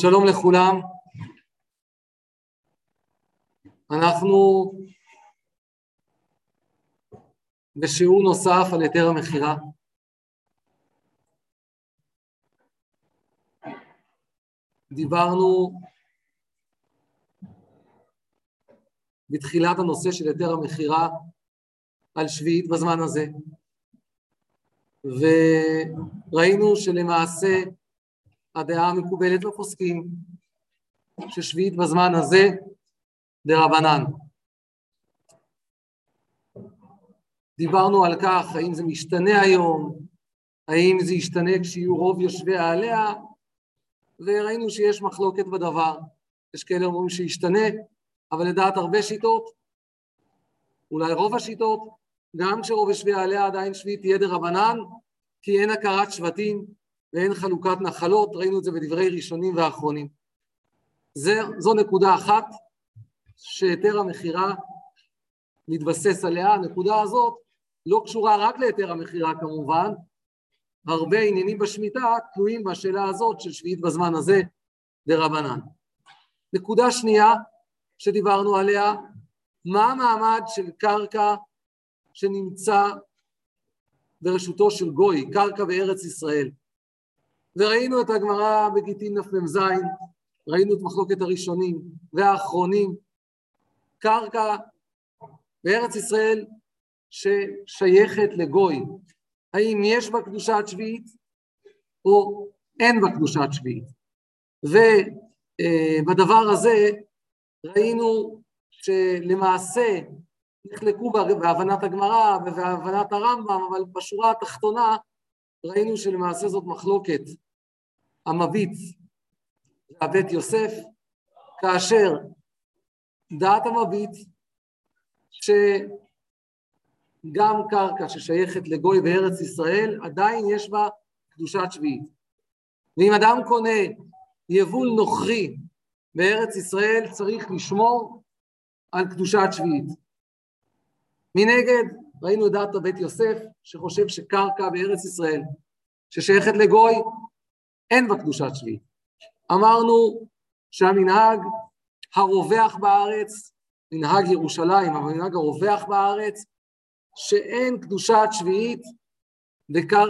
שלום לכולם. אנחנו בשיעור נוסף על היתר המכירה. דיברנו בתחילת הנושא של היתר המכירה על שביעית בזמן הזה, וראינו שלמעשה הדעה המקובלת בפוסקים, ששביעית בזמן הזה דרבנן. דיברנו על כך, האם זה משתנה היום, האם זה ישתנה כשיהיו רוב יושביה עליה, וראינו שיש מחלוקת בדבר. יש כאלה אומרים שישתנה, אבל לדעת הרבה שיטות, אולי רוב השיטות, גם כשרוב יושביה עליה עדיין שביעית תהיה דרבנן, כי אין הכרת שבטים, ואין חלוקת נחלות, ראינו את זה בדברי ראשונים ואחרונים. זה, זו נקודה אחת שהיתר המכירה מתבסס עליה. הנקודה הזאת לא קשורה רק להיתר המכירה כמובן, הרבה עניינים בשמיטה תלויים בשאלה הזאת של שביעית בזמן הזה דרבנן. נקודה שנייה שדיברנו עליה, מה המעמד של קרקע שנמצא ברשותו של גוי, קרקע בארץ ישראל. וראינו את הגמרא בגיטין נ"ז, ראינו את מחלוקת הראשונים והאחרונים, קרקע בארץ ישראל ששייכת לגוי, האם יש בה קדושת שביעית או אין בה קדושת שביעית. ובדבר הזה ראינו שלמעשה נחלקו בהבנת הגמרא ובהבנת הרמב"ם, אבל בשורה התחתונה ראינו שלמעשה זאת מחלוקת המביט והבית יוסף, כאשר דעת המביט שגם קרקע ששייכת לגוי בארץ ישראל, עדיין יש בה קדושת שביעית. ואם אדם קונה יבול נוכרי בארץ ישראל, צריך לשמור על קדושת שביעית. מנגד, ראינו את דעת בית יוסף, שחושב שקרקע בארץ ישראל, ששייכת לגוי, אין בה קדושת שביעית. אמרנו שהמנהג הרווח בארץ, מנהג ירושלים, אבל מנהג הרווח בארץ, שאין קדושת שביעית בקר,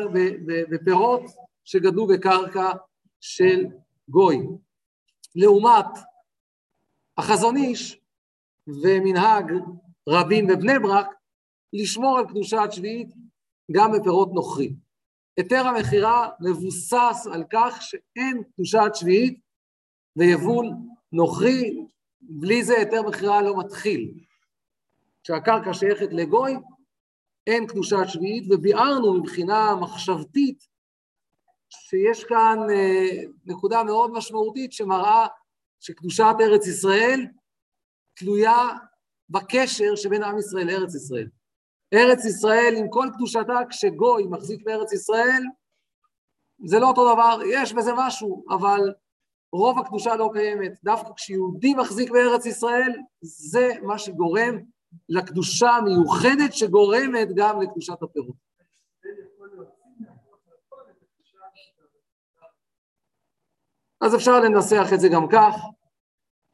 בפירות שגדלו בקרקע של גוי. לעומת החזון איש ומנהג רבים בבני ברק, לשמור על קדושת שביעית גם בפירות נוכרי. היתר המכירה מבוסס על כך שאין קדושת שביעית ויבול נוכרי, בלי זה היתר מכירה לא מתחיל. כשהקרקע שייכת לגוי, אין קדושת שביעית, וביארנו מבחינה מחשבתית שיש כאן אה, נקודה מאוד משמעותית שמראה שקדושת ארץ ישראל תלויה בקשר שבין עם ישראל לארץ ישראל. ארץ ישראל עם כל קדושתה, כשגוי מחזיק בארץ ישראל, זה לא אותו דבר, יש בזה משהו, אבל רוב הקדושה לא קיימת. דווקא כשיהודי מחזיק בארץ ישראל, זה מה שגורם לקדושה המיוחדת שגורמת גם לקדושת הפירות. אז אפשר לנסח את זה גם כך,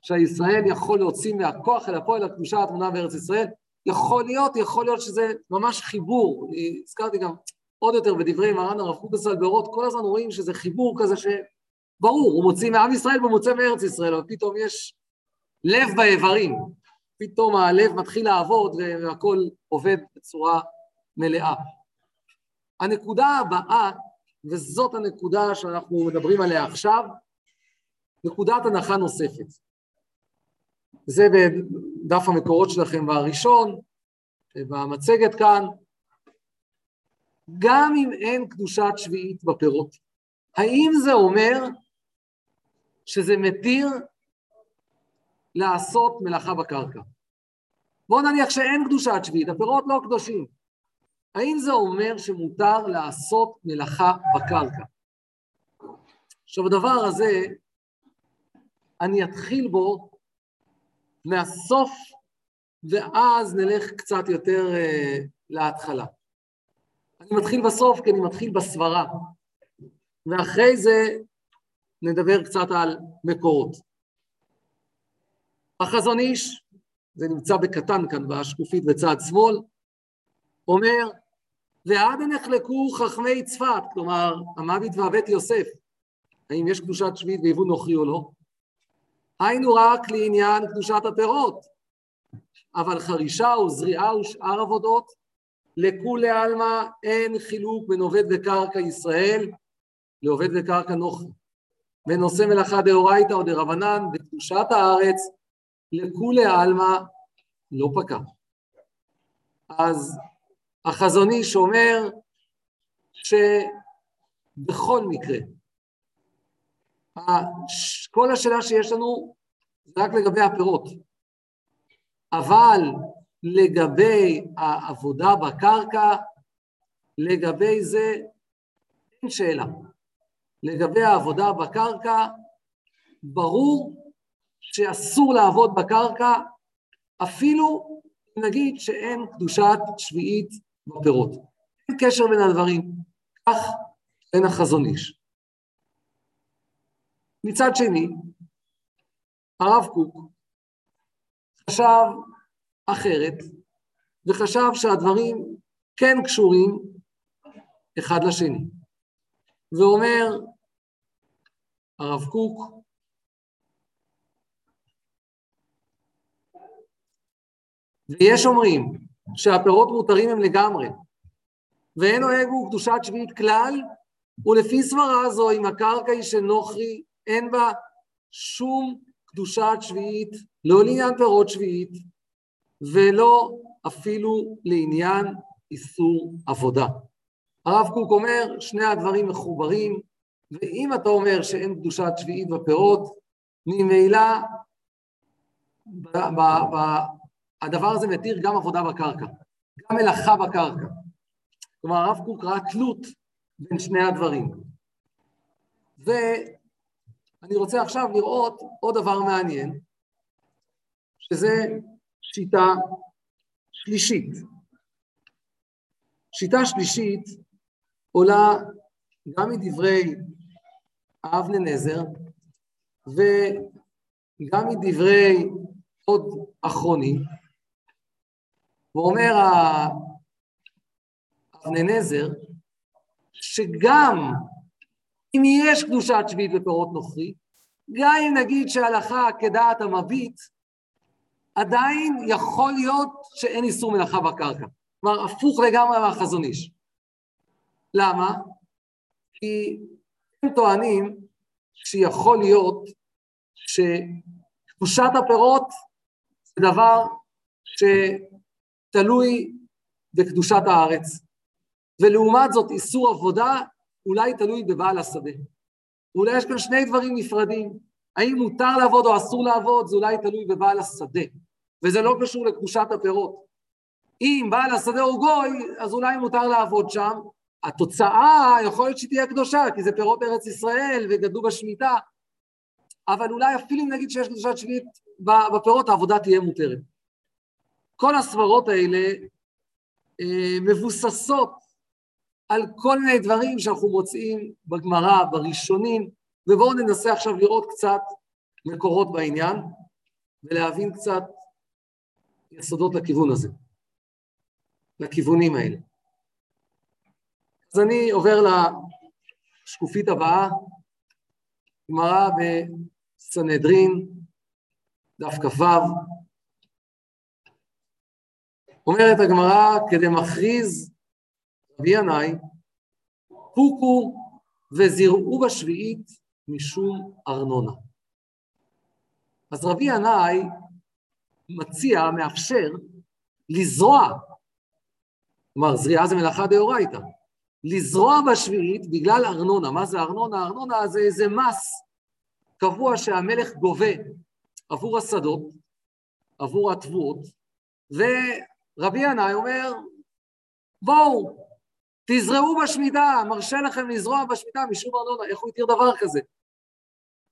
שהישראל יכול להוציא מהכוח אל הפועל הקדושה התמונה בארץ ישראל, יכול להיות, יכול להיות שזה ממש חיבור, הזכרתי גם עוד יותר בדברי מרן הרב קוקסל באורות, כל הזמן רואים שזה חיבור כזה שברור, הוא מוציא מעם ישראל והוא מוצא מארץ ישראל, אבל פתאום יש לב באיברים, פתאום הלב מתחיל לעבוד והכל עובד בצורה מלאה. הנקודה הבאה, וזאת הנקודה שאנחנו מדברים עליה עכשיו, נקודת הנחה נוספת. זה בדף המקורות שלכם בראשון, במצגת כאן. גם אם אין קדושת שביעית בפירות, האם זה אומר שזה מתיר לעשות מלאכה בקרקע? בואו נניח שאין קדושת שביעית, הפירות לא קדושים. האם זה אומר שמותר לעשות מלאכה בקרקע? עכשיו הדבר הזה, אני אתחיל בו מהסוף, ואז נלך קצת יותר uh, להתחלה. אני מתחיל בסוף כי אני מתחיל בסברה, ואחרי זה נדבר קצת על מקורות. החזון איש, זה נמצא בקטן כאן בשקופית בצד שמאל, אומר, ועד נחלקו חכמי צפת, כלומר, המוות והבית יוסף, האם יש קדושת שביעית ויבוא נוכרי או לא? היינו רק לעניין קדושת הפירות, אבל חרישה וזריעה ושאר עבודות, לכולי עלמא אין חילוק בין עובד וקרקע ישראל לעובד וקרקע נוכרי. בין עושה מלאכה דאורייתא או דרבנן בקדושת הארץ, לכולי עלמא לא פקע. אז החזון איש אומר שבכל מקרה, כל השאלה שיש לנו זה רק לגבי הפירות, אבל לגבי העבודה בקרקע, לגבי זה אין שאלה. לגבי העבודה בקרקע, ברור שאסור לעבוד בקרקע, אפילו נגיד שאין קדושת שביעית בפירות. אין קשר בין הדברים, כך אין החזון איש. מצד שני, הרב קוק חשב אחרת, וחשב שהדברים כן קשורים אחד לשני. ואומר הרב קוק, ויש אומרים שהפירות מותרים הם לגמרי, ואין אוהב הוא קדושת שביעית כלל, ולפי סברה זו, אם הקרקע היא של נוכרי, אין בה שום קדושת שביעית, לא לעניין פירות שביעית, ולא אפילו לעניין איסור עבודה. הרב קוק אומר, שני הדברים מחוברים, ואם אתה אומר שאין קדושת שביעית בפירות, ממילא הדבר הזה מתיר גם עבודה בקרקע, גם מלאכה בקרקע. כלומר, הרב קוק ראה תלות בין שני הדברים. ואני רוצה עכשיו לראות עוד דבר מעניין, שזה שיטה שלישית. שיטה שלישית עולה גם מדברי אבנה נזר וגם מדברי עוד אחרונים, ואומר אבנה נזר שגם אם יש קדושת שביעית בפירות נוכרי, גם אם נגיד שהלכה כדעת המביט, עדיין יכול להיות שאין איסור מלאכה בקרקע. כלומר, הפוך לגמרי מהחזון איש. למה? כי הם טוענים שיכול להיות שקדושת הפירות זה דבר שתלוי בקדושת הארץ, ולעומת זאת איסור עבודה אולי תלוי בבעל השדה. אולי יש כאן שני דברים נפרדים, האם מותר לעבוד או אסור לעבוד, זה אולי תלוי בבעל השדה, וזה לא קשור לקדושת הפירות. אם בעל השדה הוא גוי, אז אולי מותר לעבוד שם, התוצאה יכול להיות שהיא תהיה קדושה, כי זה פירות ארץ ישראל וגדלו בשמיטה, אבל אולי אפילו אם נגיד שיש קדושת שביעית בפירות, העבודה תהיה מותרת. כל הסברות האלה אה, מבוססות על כל מיני דברים שאנחנו מוצאים בגמרא, בראשונים, ובואו ננסה עכשיו לראות קצת מקורות בעניין, ולהבין קצת יסודות לכיוון הזה, לכיוונים האלה. אז אני עובר לשקופית הבאה, גמרא בסנהדרין, דף כ"ו. אומרת הגמרא, כדי מכריז רבי ינאי, פוקו וזרעו בשביעית משום ארנונה. אז רבי ינאי מציע, מאפשר, לזרוע, כלומר זריעה זה מלאכה דאורייתא, לזרוע בשביעית בגלל ארנונה. מה זה ארנונה? ארנונה זה איזה מס קבוע שהמלך גובה עבור השדות, עבור התבואות, ורבי ינאי אומר, בואו, תזרעו בשמיטה, מרשה לכם לזרוע בשמיטה משום ארנונה, איך הוא התיר דבר כזה?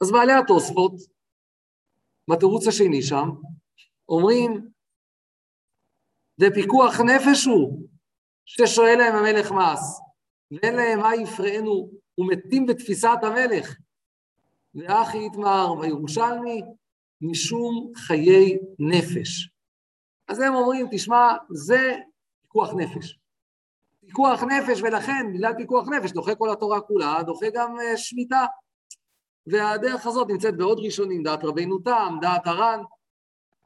אז בעלי התוספות, בתירוץ השני שם, אומרים, זה פיקוח נפש הוא, ששואל להם המלך מס, ואין להם מה יפרענו ומתים בתפיסת המלך. ואחי יתמר וירושלמי, משום חיי נפש. אז הם אומרים, תשמע, זה פיקוח נפש. פיקוח נפש, ולכן, בגלל פיקוח נפש, דוחה כל התורה כולה, דוחה גם uh, שמיטה. והדרך הזאת נמצאת בעוד ראשונים, דעת רבינו תם, דעת הר"ן,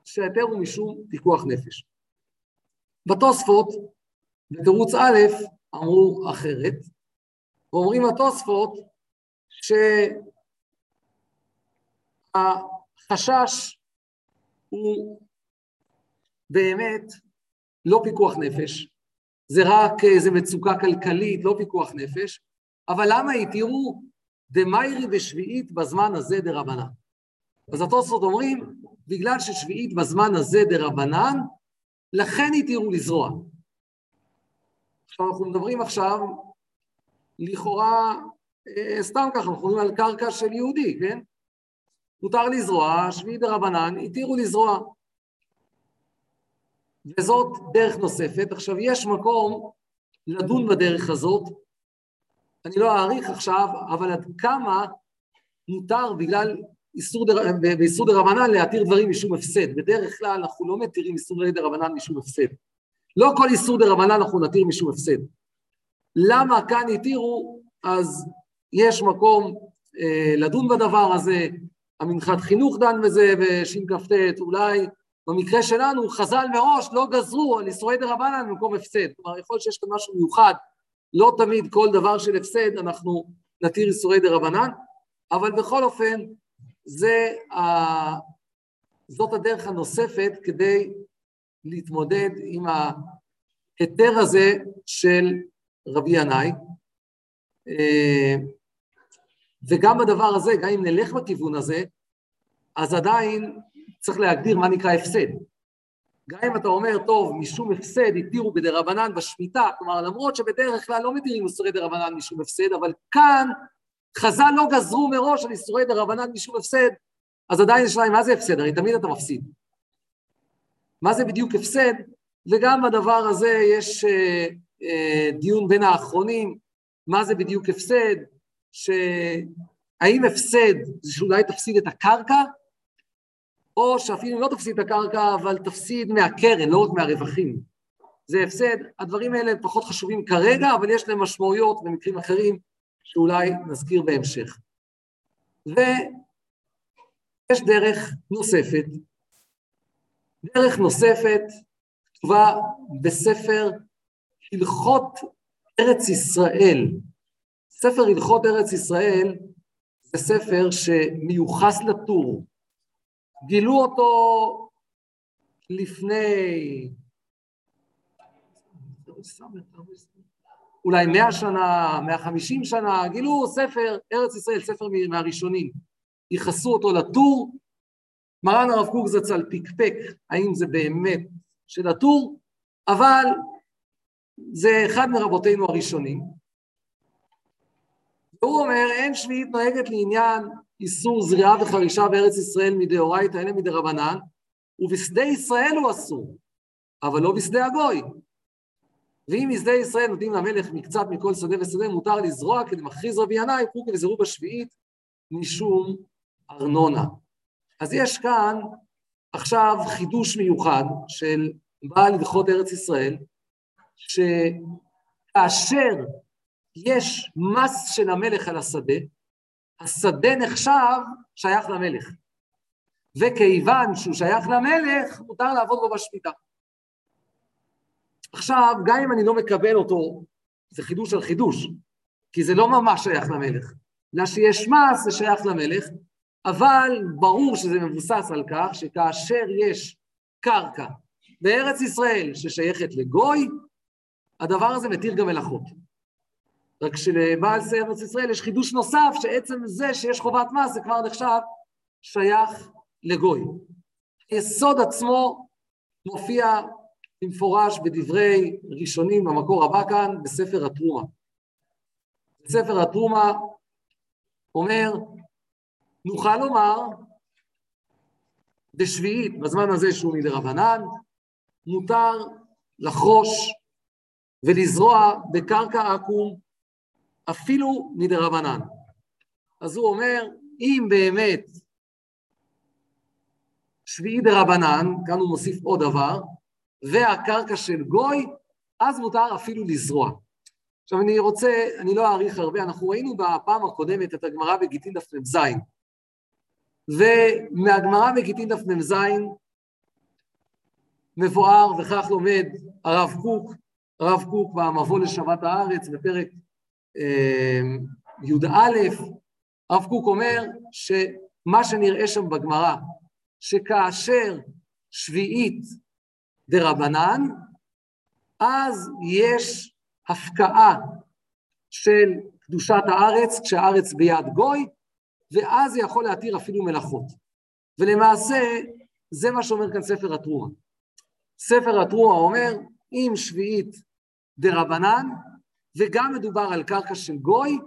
שההיתר הוא משום פיקוח נפש. בתוספות, בתירוץ א', אמרו אחרת, ואומרים התוספות שהחשש הוא באמת לא פיקוח נפש, זה רק איזו מצוקה כלכלית, לא פיקוח נפש, אבל למה התירו דמיירי בשביעית בזמן הזה דרבנן? אז התוספות אומרים, בגלל ששביעית בזמן הזה דרבנן, לכן התירו לזרוע. עכשיו אנחנו מדברים עכשיו, לכאורה, אה, סתם ככה, אנחנו מדברים על קרקע של יהודי, כן? מותר לזרוע, שביעית דרבנן, התירו לזרוע. וזאת דרך נוספת. עכשיו, יש מקום לדון בדרך הזאת, אני לא אאריך עכשיו, אבל עד כמה מותר בגלל איסור דר... באיסור דרבנן להתיר דברים משום הפסד. בדרך כלל אנחנו לא מתירים איסור דרבנן משום הפסד. לא כל איסור דרבנן אנחנו נתיר משום הפסד. למה כאן התירו? אז יש מקום אה, לדון בדבר הזה, המנחת חינוך דן בזה בשכ"ט, אולי במקרה שלנו חז"ל מראש לא גזרו על איסורי דרבנן במקום הפסד. כלומר, יכול להיות שיש כאן משהו מיוחד, לא תמיד כל דבר של הפסד אנחנו נתיר איסורי דרבנן, אבל בכל אופן, זה ה... זאת הדרך הנוספת כדי להתמודד עם ההיתר הזה של רבי ינאי. אה, וגם בדבר הזה, גם אם נלך בכיוון הזה, אז עדיין צריך להגדיר מה נקרא הפסד. גם אם אתה אומר, טוב, משום הפסד התירו בדרבנן בשמיטה, כלומר, למרות שבדרך כלל לא מתירים איסורי דרבנן משום הפסד, אבל כאן חז"ל לא גזרו מראש על איסורי דרבנן משום הפסד, אז עדיין יש להם, מה זה הפסד? הרי תמיד אתה מפסיד. מה זה בדיוק הפסד? וגם בדבר הזה יש אה, אה, דיון בין האחרונים, מה זה בדיוק הפסד, שהאם הפסד זה שאולי תפסיד את הקרקע, או שאפילו לא תפסיד את הקרקע, אבל תפסיד מהקרן, לא רק מהרווחים. זה הפסד, הדברים האלה פחות חשובים כרגע, אבל יש להם משמעויות במקרים אחרים שאולי נזכיר בהמשך. ויש דרך נוספת, דרך נוספת כתובה בספר הלכות ארץ ישראל. ספר הלכות ארץ ישראל זה ספר שמיוחס לטור. גילו אותו לפני אולי מאה שנה, מאה חמישים שנה, גילו ספר, ארץ ישראל, ספר מהראשונים. ייחסו אותו לטור, מרן הרב קוק זצ"ל פקפק האם זה באמת של הטור, אבל זה אחד מרבותינו הראשונים. והוא אומר, אין שביעית נוהגת לעניין איסור זריעה וחרישה בארץ ישראל מדאורייתא אלא מדרבנן, ובשדה ישראל הוא אסור, אבל לא בשדה הגוי. ואם משדה ישראל נותנים למלך מקצת מכל שדה ושדה, מותר לזרוע כדי מכריז רבי ינאי, קחו וזרעו בשביעית משום ארנונה. אז יש כאן עכשיו חידוש מיוחד של בעל הלכות ארץ ישראל, שכאשר יש מס של המלך על השדה, השדה נחשב שייך למלך. וכיוון שהוא שייך למלך, מותר לעבוד בו בשמיטה. עכשיו, גם אם אני לא מקבל אותו, זה חידוש על חידוש, כי זה לא ממש שייך למלך. בגלל שיש מס, זה שייך למלך, אבל ברור שזה מבוסס על כך שכאשר יש קרקע בארץ ישראל ששייכת לגוי, הדבר הזה מתיר גם מלאכות. רק שלבעל ארץ ישראל יש חידוש נוסף, שעצם זה שיש חובת מס זה כבר נחשב שייך לגוי. היסוד עצמו מופיע במפורש בדברי ראשונים במקור הבא כאן, בספר התרומה. בספר התרומה אומר, נוכל לומר, בשביעית, בזמן הזה שהוא מדרבנן, מותר לחרוש ולזרוע בקרקע עקום אפילו מדרבנן. אז הוא אומר, אם באמת שביעי דה רבנן, כאן הוא מוסיף עוד דבר, והקרקע של גוי, אז מותר אפילו לזרוע. עכשיו אני רוצה, אני לא אאריך הרבה, אנחנו ראינו בפעם הקודמת את הגמרא בגיטין דף מ"ז, ומהגמרא בגיטין דף מ"ז מבואר, וכך לומד הרב קוק, הרב קוק במבוא לשבת הארץ בפרק י"א, הרב קוק אומר שמה שנראה שם בגמרא, שכאשר שביעית דרבנן, אז יש הפקעה של קדושת הארץ, כשהארץ ביד גוי, ואז זה יכול להתיר אפילו מלאכות. ולמעשה, זה מה שאומר כאן ספר התרועה. ספר התרועה אומר, אם שביעית דרבנן, וגם מדובר על קרקע של גוי,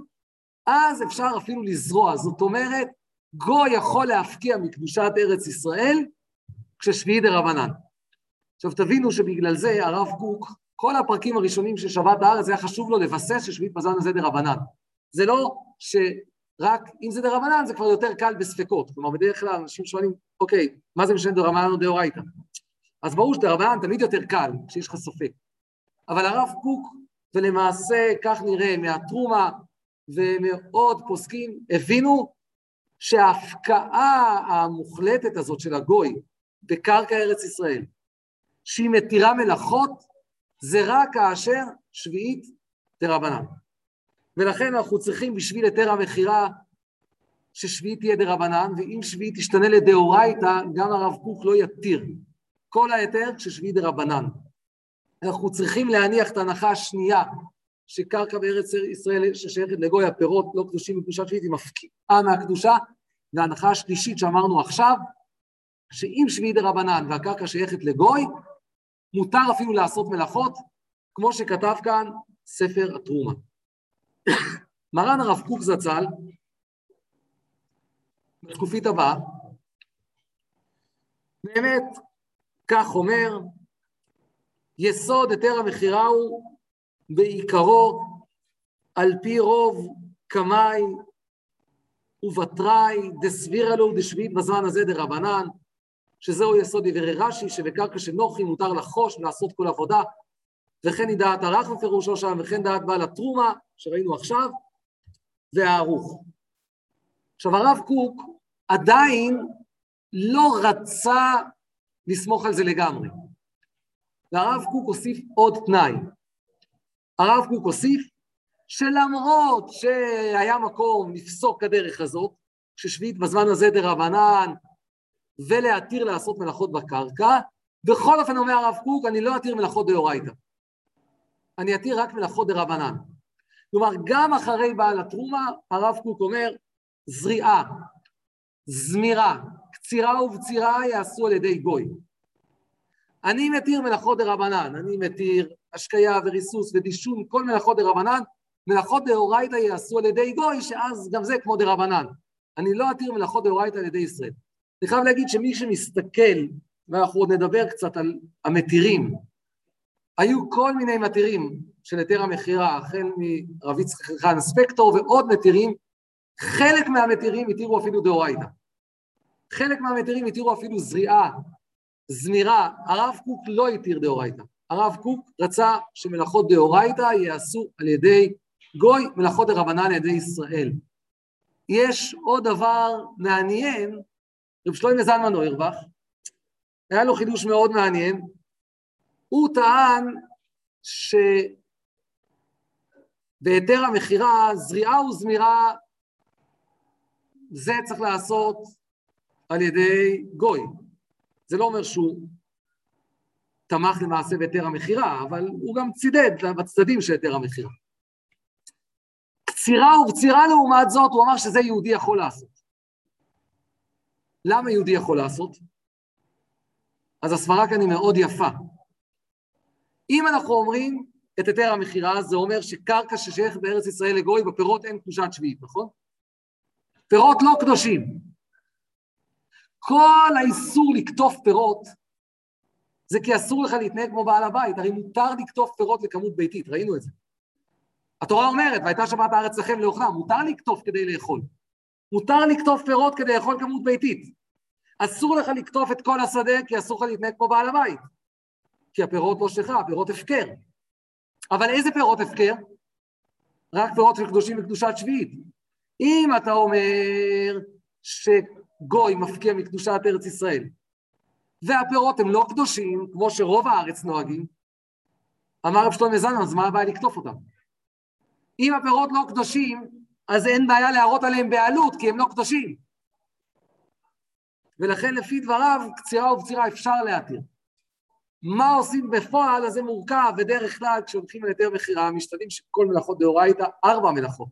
אז אפשר אפילו לזרוע. זאת אומרת, גוי יכול להפקיע מקדושת ארץ ישראל כששביעי דרבנן. עכשיו תבינו שבגלל זה הרב קוק, כל הפרקים הראשונים של שבת הארץ היה חשוב לו לבסס ששביעית בזמן הזה דרבנן. זה לא שרק אם זה דרבנן זה כבר יותר קל בספקות. כלומר בדרך כלל אנשים שואלים, אוקיי, מה זה משנה דרבנן או דאורייתא? אז ברור שדרבנן תמיד יותר קל כשיש לך ספק. אבל הרב קוק, ולמעשה כך נראה מהתרומה ומעוד פוסקים, הבינו שההפקעה המוחלטת הזאת של הגוי בקרקע ארץ ישראל, שהיא מתירה מלאכות, זה רק כאשר שביעית דרבנן. ולכן אנחנו צריכים בשביל היתר המכירה ששביעית תהיה דרבנן, ואם שביעית תשתנה לדאורייתא, גם הרב קוק לא יתיר. כל ההיתר כששביעית דרבנן. אנחנו צריכים להניח את ההנחה השנייה, שקרקע בארץ ישראל ששייכת לגוי הפירות לא קדושים בקדושת שביעית, היא מפקיעה מהקדושה, וההנחה השלישית שאמרנו עכשיו, שאם שביעי דרבנן והקרקע שייכת לגוי, מותר אפילו לעשות מלאכות, כמו שכתב כאן ספר התרומה. מרן הרב קוק זצ"ל, בתקופית הבאה, באמת, כך אומר, יסוד היתר המכירה הוא בעיקרו על פי רוב קמאי ובתראי דסבירה לו דשביעית בזמן הזה דרבנן, שזהו יסוד דברי רש"י, שבקרקע של נוחי מותר לחוש ולעשות כל עבודה, וכן היא דעת ערך בפירושו שם, וכן דעת בעל התרומה, שראינו עכשיו, והערוך. עכשיו הרב קוק עדיין לא רצה לסמוך על זה לגמרי. והרב קוק הוסיף עוד תנאי. הרב קוק הוסיף שלמרות שהיה מקום לפסוק הדרך הזאת, ששביעית בזמן הזה דרבנן, ולהתיר לעשות מלאכות בקרקע, בכל אופן אומר הרב קוק, אני לא אתיר מלאכות דאורייתא. אני אתיר רק מלאכות דרבנן. כלומר, גם אחרי בעל התרומה, הרב קוק אומר, זריעה, זמירה, קצירה ובצירה יעשו על ידי גוי. אני מתיר מלאכות דרבנן, אני מתיר השקיה וריסוס ודישון, כל מלאכות דרבנן, מלאכות דאורייתא יעשו על ידי גוי, שאז גם זה כמו דרבנן. אני לא אתיר מלאכות דאורייתא על ידי ישראל. אני חייב להגיד שמי שמסתכל, ואנחנו עוד נדבר קצת על המתירים, היו כל מיני מתירים של היתר המכירה, החל מרב יצחק חן ספקטור ועוד מתירים, חלק מהמתירים התירו אפילו דאורייתא. חלק מהמתירים התירו אפילו זריעה, זמירה, הרב קוק לא התיר דאורייתא. הרב קוק רצה שמלאכות דאורייתא ייעשו על ידי גוי, מלאכות דרבנן על ידי ישראל. יש עוד דבר מעניין, רב שלוימה זלמן אוירבך, היה לו חידוש מאוד מעניין, הוא טען שבהיתר המכירה, זריעה וזמירה, זה צריך לעשות על ידי גוי. זה לא אומר שהוא תמך למעשה בהיתר המכירה, אבל הוא גם צידד בצדדים של היתר המכירה. קצירה ובצירה לעומת זאת, הוא אמר שזה יהודי יכול לעשות. למה יהודי יכול לעשות? אז הסברה כאן היא מאוד יפה. אם אנחנו אומרים את היתר המכירה, זה אומר שקרקע ששייכת בארץ ישראל לגוי, בפירות אין קדושת שביעית, נכון? פירות לא קדושים. כל האיסור לקטוף פירות זה כי אסור לך להתנהג כמו בעל הבית, הרי מותר לקטוף פירות לכמות ביתית, ראינו את זה. התורה אומרת, והייתה שבת הארץ לכם לאוכלה, מותר לקטוף כדי לאכול. מותר לקטוף פירות כדי לאכול כמות ביתית. אסור לך לקטוף את כל השדה, כי אסור לך להתנהג כמו בעל הבית. כי הפירות לא שלך, הפירות הפקר. אבל איזה פירות הפקר? רק פירות של קדושים וקדושת שביעית. אם אתה אומר שגוי מפקיע מקדושת ארץ ישראל, והפירות הם לא קדושים, כמו שרוב הארץ נוהגים, אמר רב שלמה זלמן, אז מה הבעיה לקטוף אותם? אם הפירות לא קדושים, אז אין בעיה להראות עליהם בעלות, כי הם לא קדושים. ולכן לפי דבריו, קצירה ובצירה אפשר להתיר. מה עושים בפועל, אז זה מורכב, בדרך כלל כשהולכים על היתר מכירה, משתדלים שכל מלאכות דאורייתא, ארבע מלאכות.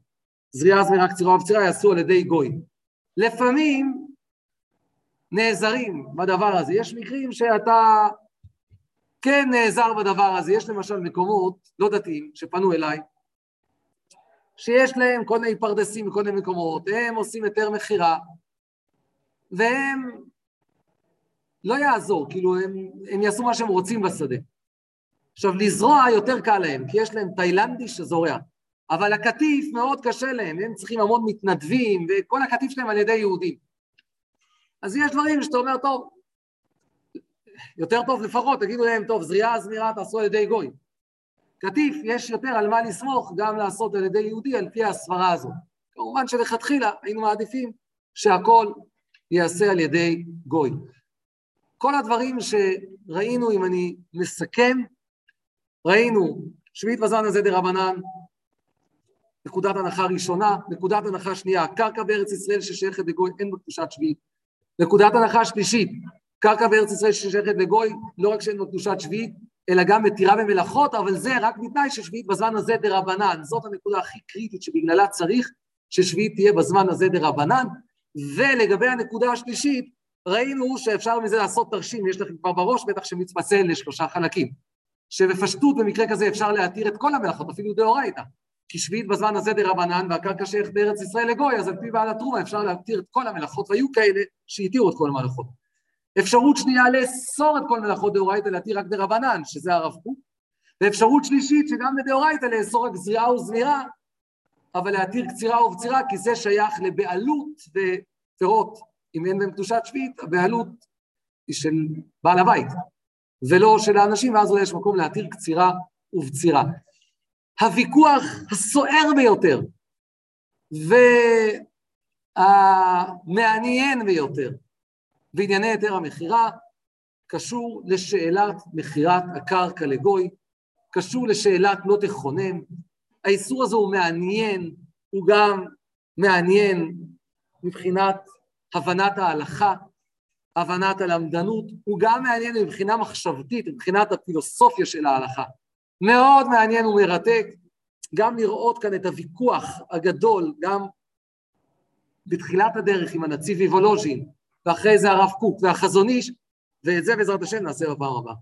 זריעה, זמירה, קצירה ובצירה יעשו על ידי גוי. לפעמים נעזרים בדבר הזה. יש מקרים שאתה כן נעזר בדבר הזה. יש למשל מקומות לא דתיים שפנו אליי, שיש להם כל מיני פרדסים בכל מיני מקומות, הם עושים היתר מכירה, והם, לא יעזור, כאילו הם, הם יעשו מה שהם רוצים בשדה. עכשיו, לזרוע יותר קל להם, כי יש להם תאילנדי שזורע, אבל הקטיף מאוד קשה להם, הם צריכים המון מתנדבים, וכל הקטיף שלהם על ידי יהודים. אז יש דברים שאתה אומר, טוב, יותר טוב לפחות, תגידו להם, טוב, זריעה זמירה תעשו על ידי גוי. קטיף, יש יותר על מה לסמוך גם לעשות על ידי יהודי על פי הסברה הזו. כמובן שלכתחילה היינו מעדיפים שהכל ייעשה על ידי גוי. כל הדברים שראינו, אם אני מסכם, ראינו שביעית בזמן הזה דה רבנן, נקודת הנחה ראשונה, נקודת הנחה שנייה, קרקע בארץ ישראל ששייכת לגוי אין בה קדושת שביעית. נקודת הנחה שלישית, קרקע בארץ ישראל ששייכת לגוי, לא רק שאין בה קדושת שביעית, אלא גם מתירה במלאכות, אבל זה רק בתנאי ששביעית בזמן הזה דה רבנן. זאת הנקודה הכי קריטית שבגללה צריך ששביעית תהיה בזמן הזה דה רבנן. ולגבי הנקודה השלישית, ראינו שאפשר מזה לעשות תרשים, יש לכם כבר בראש, בטח שמתפצל לשלושה חלקים. שבפשטות במקרה כזה אפשר להתיר את כל המלאכות, אפילו דאורייתא. כי שביעית בזמן הזה דה רבנן, והקרקע שייך בארץ ישראל לגוי, אז על פי בעל התרומה אפשר להתיר את כל המלאכות, והיו כאלה שהתירו את כל המלאכות. אפשרות שנייה לאסור את כל מלאכות דאורייתא להתיר רק דרבנן, שזה הרב קוק, ואפשרות שלישית שגם בדאורייתא לאסור רק זריעה וזמירה, אבל להתיר קצירה ובצירה, כי זה שייך לבעלות ופירות. אם אין בהם קדושת שביעית, הבעלות היא של בעל הבית, ולא של האנשים, ואז אולי יש מקום להתיר קצירה ובצירה. הוויכוח הסוער ביותר והמעניין ביותר בענייני היתר המכירה קשור לשאלת מכירת הקרקע לגוי, קשור לשאלת לא תכונן. האיסור הזה הוא מעניין, הוא גם מעניין מבחינת הבנת ההלכה, הבנת הלמדנות, הוא גם מעניין מבחינה מחשבתית, מבחינת הפילוסופיה של ההלכה. מאוד מעניין ומרתק גם לראות כאן את הוויכוח הגדול, גם בתחילת הדרך עם הנציב איבולוז'ין, ואחרי זה הרב קוק והחזון איש, ואת זה בעזרת השם נעשה בפעם הבאה.